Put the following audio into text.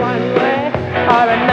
one way or another.